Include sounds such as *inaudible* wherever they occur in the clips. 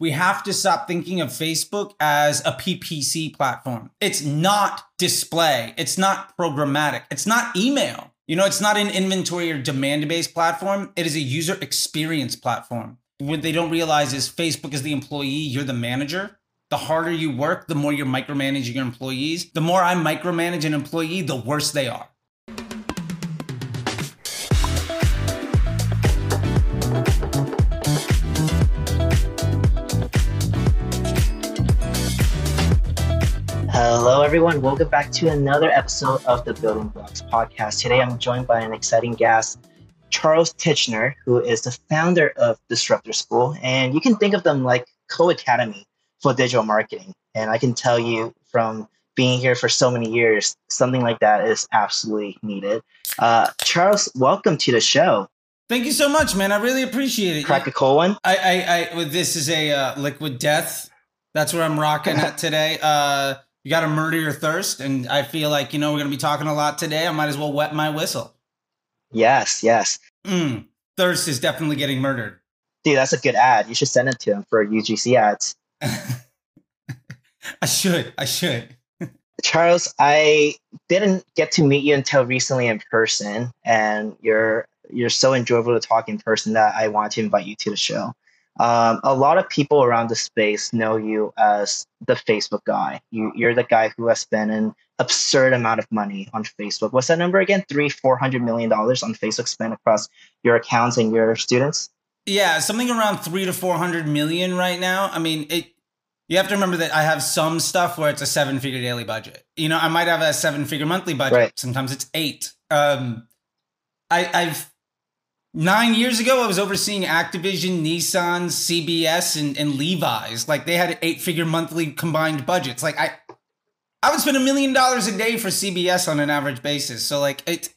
we have to stop thinking of Facebook as a PPC platform. It's not display, it's not programmatic, it's not email. You know, it's not an inventory or demand based platform, it is a user experience platform. What they don't realize is Facebook is the employee, you're the manager. The harder you work, the more you're micromanaging your employees. The more I micromanage an employee, the worse they are. Hello, everyone. Welcome back to another episode of the Building Blocks podcast. Today, I'm joined by an exciting guest, Charles Tichenor, who is the founder of Disruptor School. And you can think of them like Codecademy for digital marketing. And I can tell you from being here for so many years, something like that is absolutely needed. Uh, Charles, welcome to the show. Thank you so much, man. I really appreciate it. Crack a cold one. I, I, I this is a uh, liquid death. That's what I'm rocking at *laughs* today. Uh, you got to murder your thirst. And I feel like, you know, we're going to be talking a lot today. I might as well wet my whistle. Yes, yes. Mm, thirst is definitely getting murdered. Dude, that's a good ad. You should send it to him for UGC ads. *laughs* I should. I should. Charles, I didn't get to meet you until recently in person, and you're you're so enjoyable to talk in person that I want to invite you to the show. Um, a lot of people around the space know you as the Facebook guy. You, you're the guy who has spent an absurd amount of money on Facebook. What's that number again? Three, four hundred million dollars on Facebook spent across your accounts and your students. Yeah, something around three to four hundred million right now. I mean, it. You have to remember that I have some stuff where it's a seven-figure daily budget. You know, I might have a seven-figure monthly budget. Right. Sometimes it's eight. Um, I, I've Nine years ago, I was overseeing Activision, Nissan, CBS, and, and Levi's. Like they had eight figure monthly combined budgets. Like I, I would spend a million dollars a day for CBS on an average basis. So like it,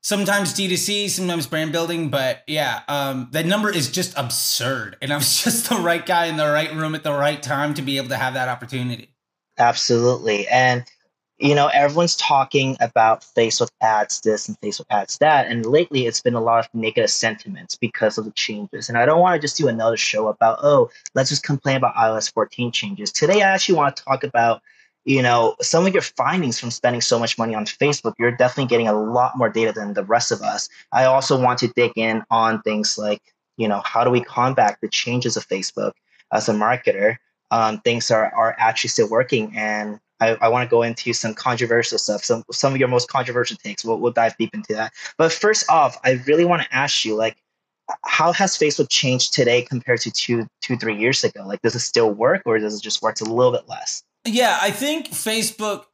sometimes D2C, sometimes brand building, but yeah, um, that number is just absurd. And I was *laughs* just the right guy in the right room at the right time to be able to have that opportunity. Absolutely. And you know, everyone's talking about Facebook ads this and Facebook ads that. And lately it's been a lot of negative sentiments because of the changes. And I don't want to just do another show about, oh, let's just complain about iOS 14 changes. Today I actually want to talk about, you know, some of your findings from spending so much money on Facebook. You're definitely getting a lot more data than the rest of us. I also want to dig in on things like, you know, how do we combat the changes of Facebook as a marketer? Um, things are, are actually still working and I, I want to go into some controversial stuff, some some of your most controversial takes. We'll, we'll dive deep into that. But first off, I really want to ask you, like, how has Facebook changed today compared to two, two, three years ago? Like, does it still work, or does it just work a little bit less? Yeah, I think Facebook.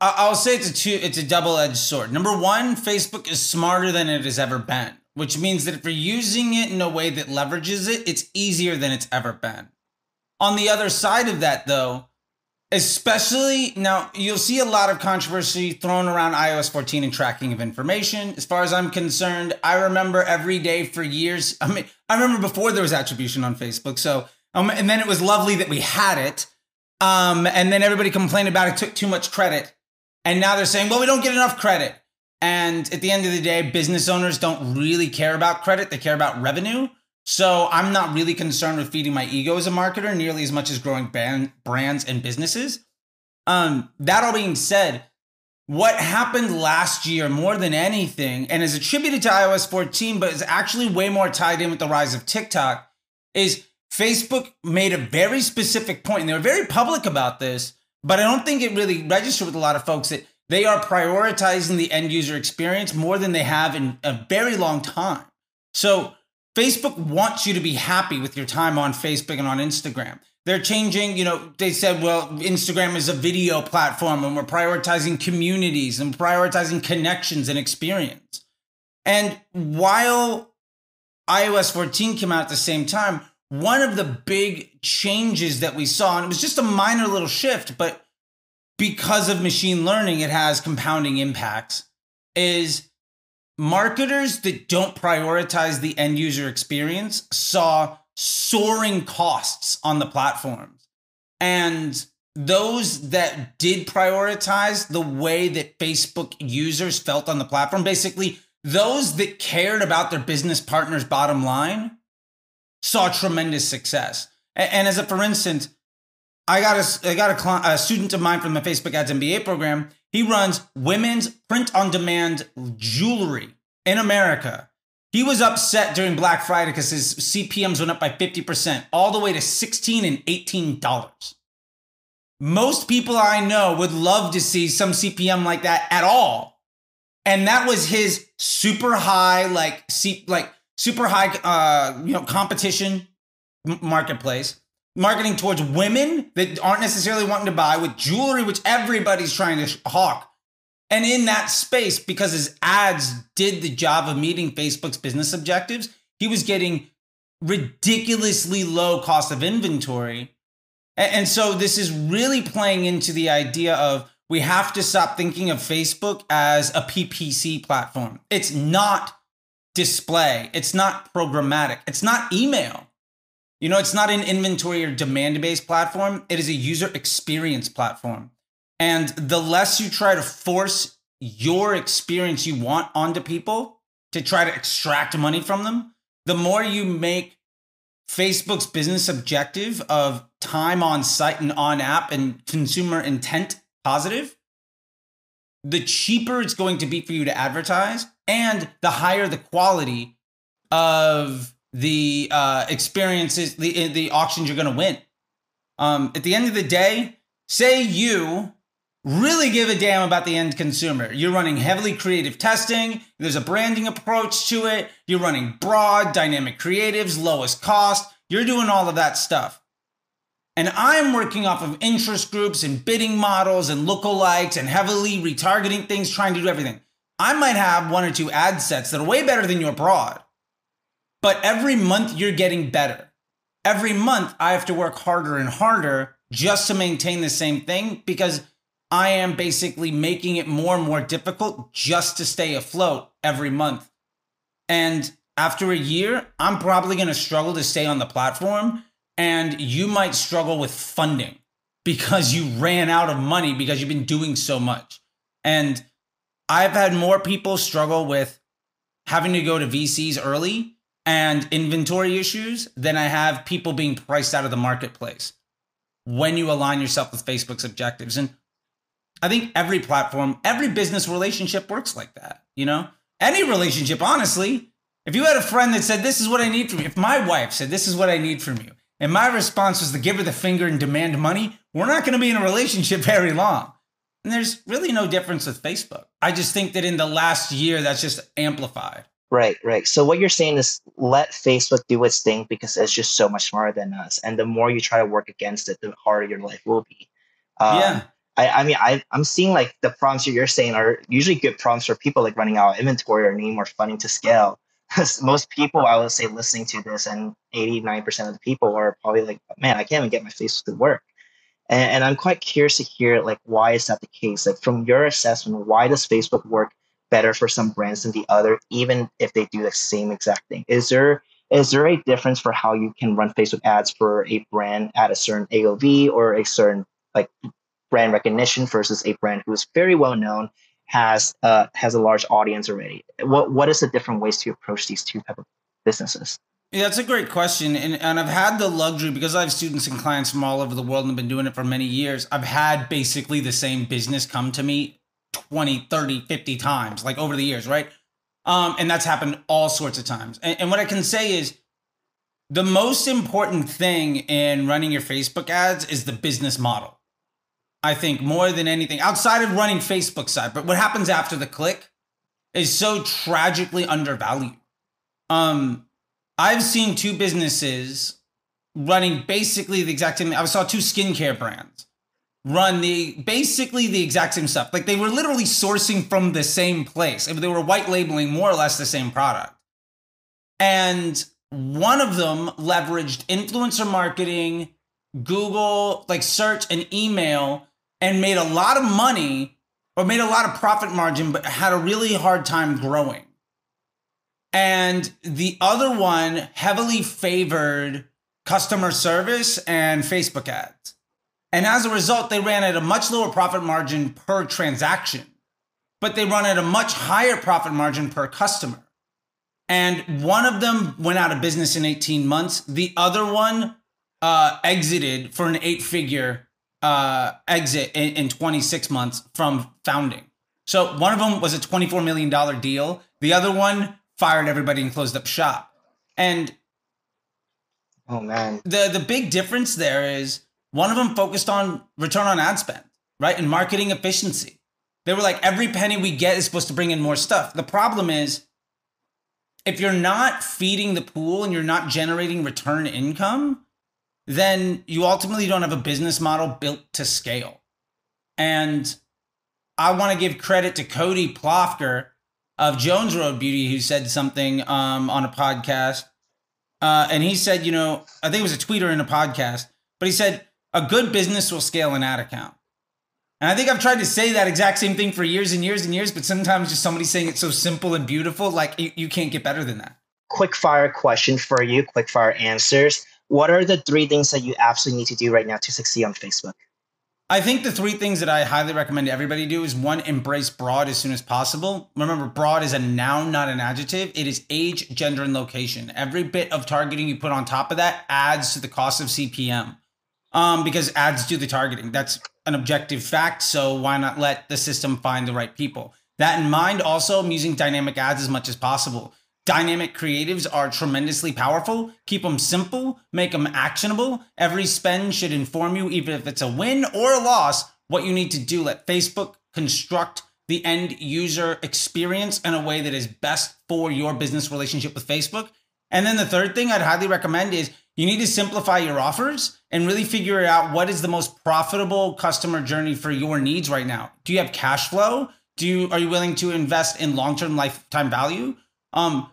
I'll say it's a two. It's a double edged sword. Number one, Facebook is smarter than it has ever been, which means that if you're using it in a way that leverages it, it's easier than it's ever been. On the other side of that, though especially now you'll see a lot of controversy thrown around ios 14 and tracking of information. As far as i'm concerned i remember every day for years i mean i remember before there was attribution on facebook so um, and then it was lovely that we had it um, and then everybody complained about it took too much credit and now they're saying well we don't get enough credit. And at the end of the day business owners don't really care about credit they care about revenue so I'm not really concerned with feeding my ego as a marketer nearly as much as growing brands and businesses. Um, that all being said, what happened last year more than anything, and is attributed to iOS 14, but is actually way more tied in with the rise of TikTok, is Facebook made a very specific point, and they were very public about this, but I don't think it really registered with a lot of folks that they are prioritizing the end user experience more than they have in a very long time. So Facebook wants you to be happy with your time on Facebook and on Instagram. They're changing, you know, they said, well, Instagram is a video platform and we're prioritizing communities and prioritizing connections and experience. And while iOS 14 came out at the same time, one of the big changes that we saw, and it was just a minor little shift, but because of machine learning, it has compounding impacts, is marketers that don't prioritize the end user experience saw soaring costs on the platforms. And those that did prioritize the way that Facebook users felt on the platform, basically, those that cared about their business partner's bottom line saw tremendous success. And, as a for instance, I got a I got a, a student of mine from the Facebook Ads MBA program. He runs women's print on demand jewelry in America. He was upset during Black Friday because his CPMs went up by 50%, all the way to 16 and $18. Most people I know would love to see some CPM like that at all. And that was his super high, like, like super high, uh, you know, competition marketplace marketing towards women that aren't necessarily wanting to buy with jewelry, which everybody's trying to hawk. And in that space, because his ads did the job of meeting Facebook's business objectives, he was getting ridiculously low cost of inventory. And so this is really playing into the idea of we have to stop thinking of Facebook as a PPC platform. It's not display, it's not programmatic, it's not email. You know, it's not an inventory or demand based platform, it is a user experience platform. And the less you try to force your experience you want onto people to try to extract money from them, the more you make Facebook's business objective of time on site and on app and consumer intent positive, the cheaper it's going to be for you to advertise and the higher the quality of the uh, experiences, the the auctions you're going to win. Um, at the end of the day, say you really give a damn about the end consumer. You're running heavily creative testing. There's a branding approach to it. You're running broad, dynamic creatives, lowest cost. You're doing all of that stuff. And I'm working off of interest groups and bidding models and lookalikes and heavily retargeting things, trying to do everything. I might have one or two ad sets that are way better than your broad. But every month you're getting better. Every month I have to work harder and harder just to maintain the same thing because I am basically making it more and more difficult just to stay afloat every month. And after a year, I'm probably going to struggle to stay on the platform. And you might struggle with funding because you ran out of money because you've been doing so much. And I've had more people struggle with having to go to VCs early and inventory issues than I have people being priced out of the marketplace when you align yourself with Facebook's objectives. And I think every platform, every business relationship works like that. You know, any relationship, honestly. If you had a friend that said, This is what I need from you, if my wife said, This is what I need from you, and my response was to give her the finger and demand money, we're not going to be in a relationship *laughs* very long. And there's really no difference with Facebook. I just think that in the last year, that's just amplified. Right, right. So what you're saying is let Facebook do its thing because it's just so much smarter than us. And the more you try to work against it, the harder your life will be. Um, yeah. I, I mean, I, I'm seeing like the prompts you're saying are usually good prompts for people like running out of inventory or needing more funding to scale. Because *laughs* most people, I would say, listening to this, and 89% of the people are probably like, man, I can't even get my Facebook to work. And, and I'm quite curious to hear like why is that the case? Like from your assessment, why does Facebook work better for some brands than the other, even if they do the same exact thing? Is there is there a difference for how you can run Facebook ads for a brand at a certain AOV or a certain like brand recognition versus a brand who is very well known, has uh, has a large audience already? What what is the different ways to approach these two type of businesses? Yeah, that's a great question. And, and I've had the luxury because I have students and clients from all over the world and have been doing it for many years. I've had basically the same business come to me 20, 30, 50 times, like over the years, right? Um, and that's happened all sorts of times. And, and what I can say is the most important thing in running your Facebook ads is the business model. I think more than anything, outside of running Facebook side, but what happens after the click is so tragically undervalued. Um, I've seen two businesses running basically the exact same. I saw two skincare brands run the basically the exact same stuff. Like they were literally sourcing from the same place. They were white labeling more or less the same product. And one of them leveraged influencer marketing, Google, like search and email, and made a lot of money or made a lot of profit margin, but had a really hard time growing. And the other one heavily favored customer service and Facebook ads. And as a result, they ran at a much lower profit margin per transaction, but they run at a much higher profit margin per customer. And one of them went out of business in 18 months. The other one uh, exited for an eight figure uh, exit in, in 26 months from founding. So one of them was a $24 million deal. The other one fired everybody and closed up shop. And Oh man. the the big difference there is one of them focused on return on ad spend, right? And marketing efficiency. They were like, every penny we get is supposed to bring in more stuff. The problem is, if you're not feeding the pool and you're not generating return income, then you ultimately don't have a business model built to scale. And I want to give credit to Cody Plofker of Jones Road Beauty, who said something um, on a podcast. Uh, and he said, you know, I think it was a tweeter in a podcast, but he said, a good business will scale an ad account. And I think I've tried to say that exact same thing for years and years and years, but sometimes just somebody saying it so simple and beautiful, like you, you can't get better than that. Quick fire question for you, quick fire answers. What are the three things that you absolutely need to do right now to succeed on Facebook? I think the three things that I highly recommend everybody do is one, embrace broad as soon as possible. Remember, broad is a noun, not an adjective. It is age, gender, and location. Every bit of targeting you put on top of that adds to the cost of CPM um, because ads do the targeting. That's an objective fact. So why not let the system find the right people? That in mind, also, I'm using dynamic ads as much as possible. Dynamic creatives are tremendously powerful. Keep them simple, make them actionable. Every spend should inform you, even if it's a win or a loss, what you need to do. Let Facebook construct the end user experience in a way that is best for your business relationship with Facebook. And then the third thing I'd highly recommend is you need to simplify your offers and really figure out what is the most profitable customer journey for your needs right now. Do you have cash flow? Do you are you willing to invest in long-term lifetime value? Um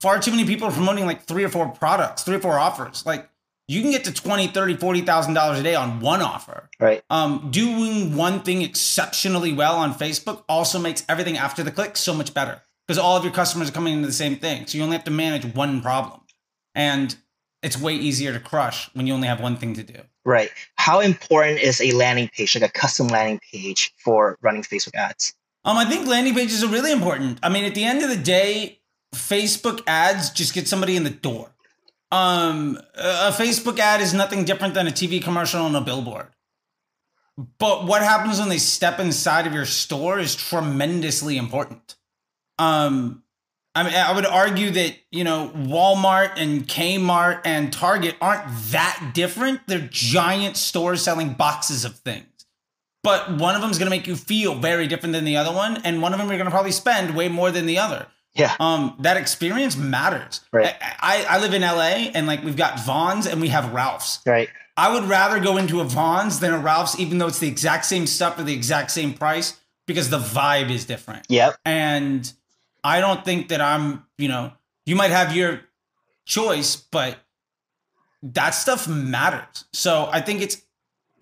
far too many people are promoting like three or four products, three or four offers. Like you can get to 20, 30, 40,000 dollars a day on one offer. Right. Um doing one thing exceptionally well on Facebook also makes everything after the click so much better because all of your customers are coming into the same thing. So you only have to manage one problem. And it's way easier to crush when you only have one thing to do. Right. How important is a landing page, like a custom landing page for running Facebook ads? Um, I think landing pages are really important. I mean, at the end of the day, Facebook ads just get somebody in the door. Um, a Facebook ad is nothing different than a TV commercial and a billboard. But what happens when they step inside of your store is tremendously important. Um, I mean, I would argue that, you know, Walmart and Kmart and Target aren't that different. They're giant stores selling boxes of things. But one of them is going to make you feel very different than the other one. And one of them you're going to probably spend way more than the other. Yeah. Um, that experience matters. Right. I, I live in LA and like we've got Vons and we have Ralph's. Right. I would rather go into a Vons than a Ralph's, even though it's the exact same stuff for the exact same price, because the vibe is different. Yep. And I don't think that I'm, you know, you might have your choice, but that stuff matters. So I think it's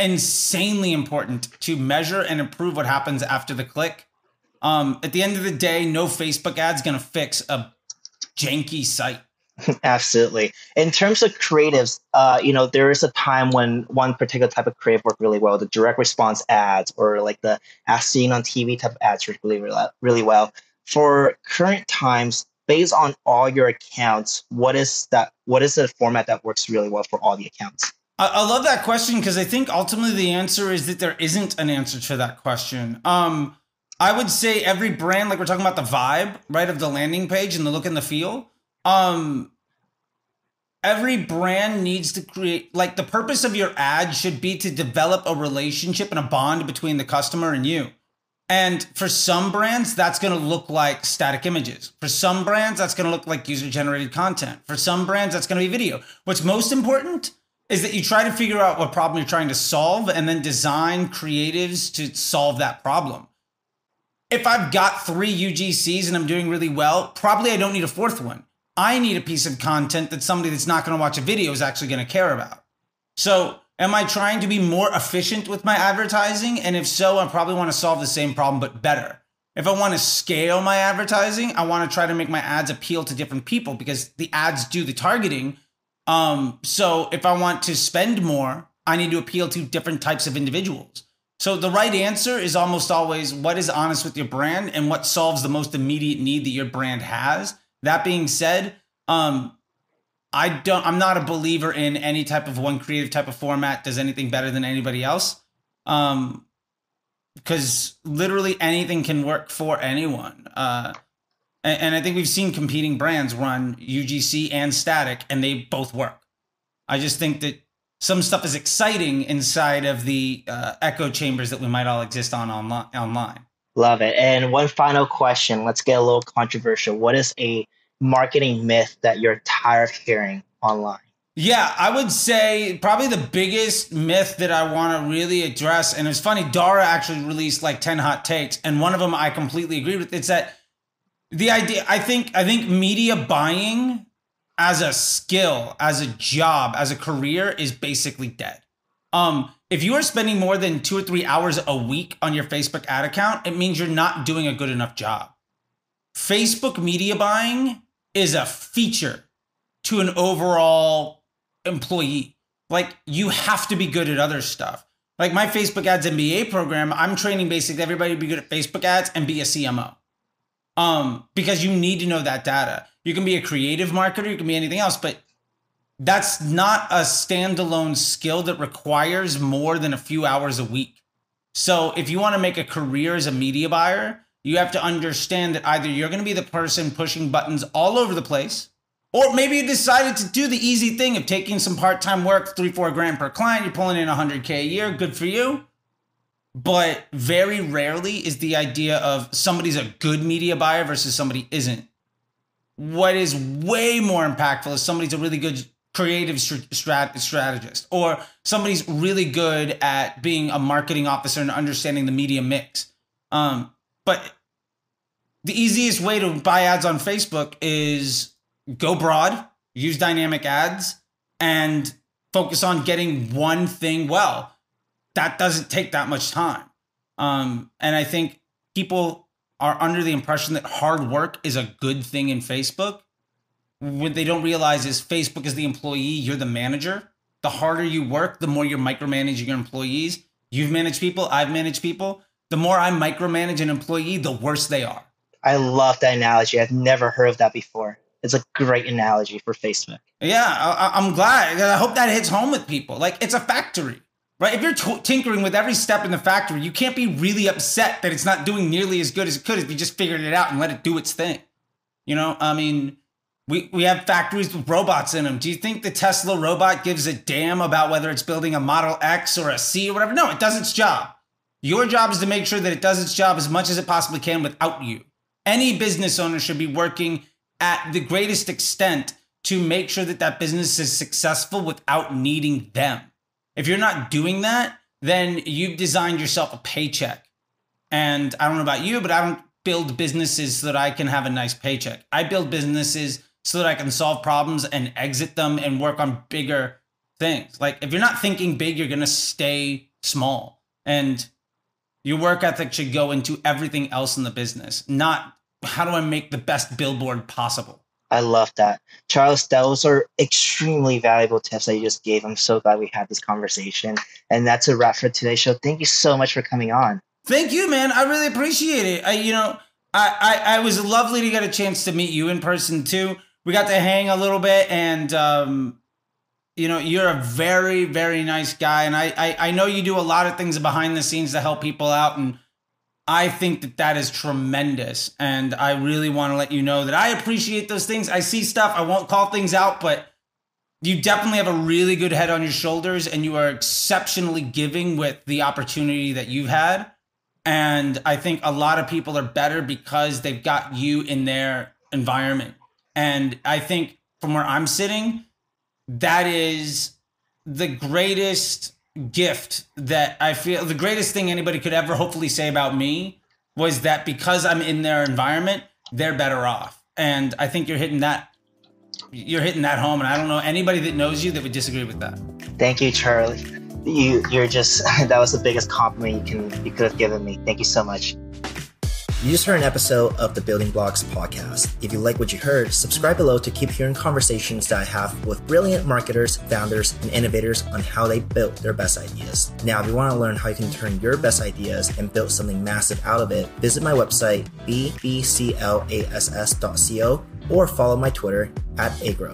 insanely important to measure and improve what happens after the click. Um, at the end of the day, no Facebook ad's gonna fix a janky site. *laughs* Absolutely. In terms of creatives, uh, you know, there is a time when one particular type of creative worked really well, the direct response ads or like the as seen on TV type of ads work really, really well. For current times, based on all your accounts, what is that? What is the format that works really well for all the accounts? I, love that question because I think ultimately the answer is that there isn't an answer to that question. Um, I would say every brand, like we're talking about the vibe, right, of the landing page and the look and the feel. Um, every brand needs to create, like, the purpose of your ad should be to develop a relationship and a bond between the customer and you. And for some brands, that's going to look like static images. For some brands, that's going to look like user generated content. For some brands, that's going to be video. What's most important is that you try to figure out what problem you're trying to solve and then design creatives to solve that problem. If I've got three UGCs and I'm doing really well, probably I don't need a fourth one. I need a piece of content that somebody that's not going to watch a video is actually going to care about. So, am I trying to be more efficient with my advertising? And if so, I probably want to solve the same problem, but better. If I want to scale my advertising, I want to try to make my ads appeal to different people because the ads do the targeting. Um, so if I want to spend more, I need to appeal to different types of individuals. So the right answer is almost always what is honest with your brand and what solves the most immediate need that your brand has. That being said, um, I don't. I'm not a believer in any type of one creative type of format does anything better than anybody else. Um, because literally anything can work for anyone. Uh, and, and I think we've seen competing brands run UGC and static, and they both work. I just think that some stuff is exciting inside of the uh, echo chambers that we might all exist on online. online. Love it. And one final question. Let's get a little controversial. What is a marketing myth that you're tired of hearing online? Yeah, I would say probably the biggest myth that I want to really address, and it's funny, Dara actually released like 10 hot takes, and one of them I completely agree with. It's that the idea I think I think media buying as a skill, as a job, as a career is basically dead. Um, if you are spending more than two or three hours a week on your Facebook ad account, it means you're not doing a good enough job. Facebook media buying is a feature to an overall employee. Like you have to be good at other stuff. Like my Facebook ads MBA program, I'm training basically everybody to be good at Facebook ads and be a CMO. Um, because you need to know that data. You can be a creative marketer, you can be anything else, but that's not a standalone skill that requires more than a few hours a week. So if you want to make a career as a media buyer, you have to understand that either you're going to be the person pushing buttons all over the place, or maybe you decided to do the easy thing of taking some part time work, three, four grand per client, you're pulling in 100K a year, good for you. But very rarely is the idea of somebody's a good media buyer versus somebody isn't. What is way more impactful is somebody's a really good creative strat- strategist or somebody's really good at being a marketing officer and understanding the media mix. Um, but the easiest way to buy ads on Facebook is go broad, use dynamic ads, and focus on getting one thing well. That doesn't take that much time. Um, and I think people are under the impression that hard work is a good thing in Facebook. What they don't realize is Facebook is the employee, you're the manager. The harder you work, the more you're micromanaging your employees. You've managed people, I've managed people. The more I micromanage an employee, the worse they are. I love that analogy. I've never heard of that before. It's a great analogy for Facebook. Yeah, I, am glad. I hope that hits home with people. Like it's a factory, right? If you're t- tinkering with every step in the factory, you can't be really upset that it's not doing nearly as good as it could if you just figured it out and let it do its thing. You know, I mean, we, we have factories with robots in them. Do you think the Tesla robot gives a damn about whether it's building a Model X or a C or whatever? No, it does its job. Your job is to make sure that it does its job as much as it possibly can without you. Any business owner should be working at the greatest extent to make sure that that business is successful without needing them. If you're not doing that, then you've designed yourself a paycheck. And I don't know about you, but I don't build businesses so that I can have a nice paycheck. I build businesses so that I can solve problems and exit them and work on bigger things. Like if you're not thinking big, you're going to stay small. And your work ethic should go into everything else in the business, not how do I make the best billboard possible? I love that. Charles, those are extremely valuable tips that you just gave. I'm so glad we had this conversation. And that's a wrap for today's show. Thank you so much for coming on. Thank you, man. I really appreciate it. I, you know, I, I, I was lovely to get a chance to meet you in person too. We got to hang a little bit and, um, you know, you're a very, very nice guy. And I, I, I know you do a lot of things behind the scenes to help people out. And I think that that is tremendous. And I really want to let you know that I appreciate those things. I see stuff, I won't call things out, but you definitely have a really good head on your shoulders and you are exceptionally giving with the opportunity that you've had. And I think a lot of people are better because they've got you in their environment. And I think from where I'm sitting, that is the greatest gift that I feel the greatest thing anybody could ever hopefully say about me was that because I'm in their environment, they're better off. And I think you're hitting that you're hitting that home and I don't know anybody that knows you that would disagree with that. Thank you, Charlie. You you're just *laughs* that was the biggest compliment you can you could have given me. Thank you so much. You just heard an episode of the Building Blocks podcast. If you like what you heard, subscribe below to keep hearing conversations that I have with brilliant marketers, founders, and innovators on how they built their best ideas. Now, if you want to learn how you can turn your best ideas and build something massive out of it, visit my website, bbclass.co, or follow my Twitter at agro.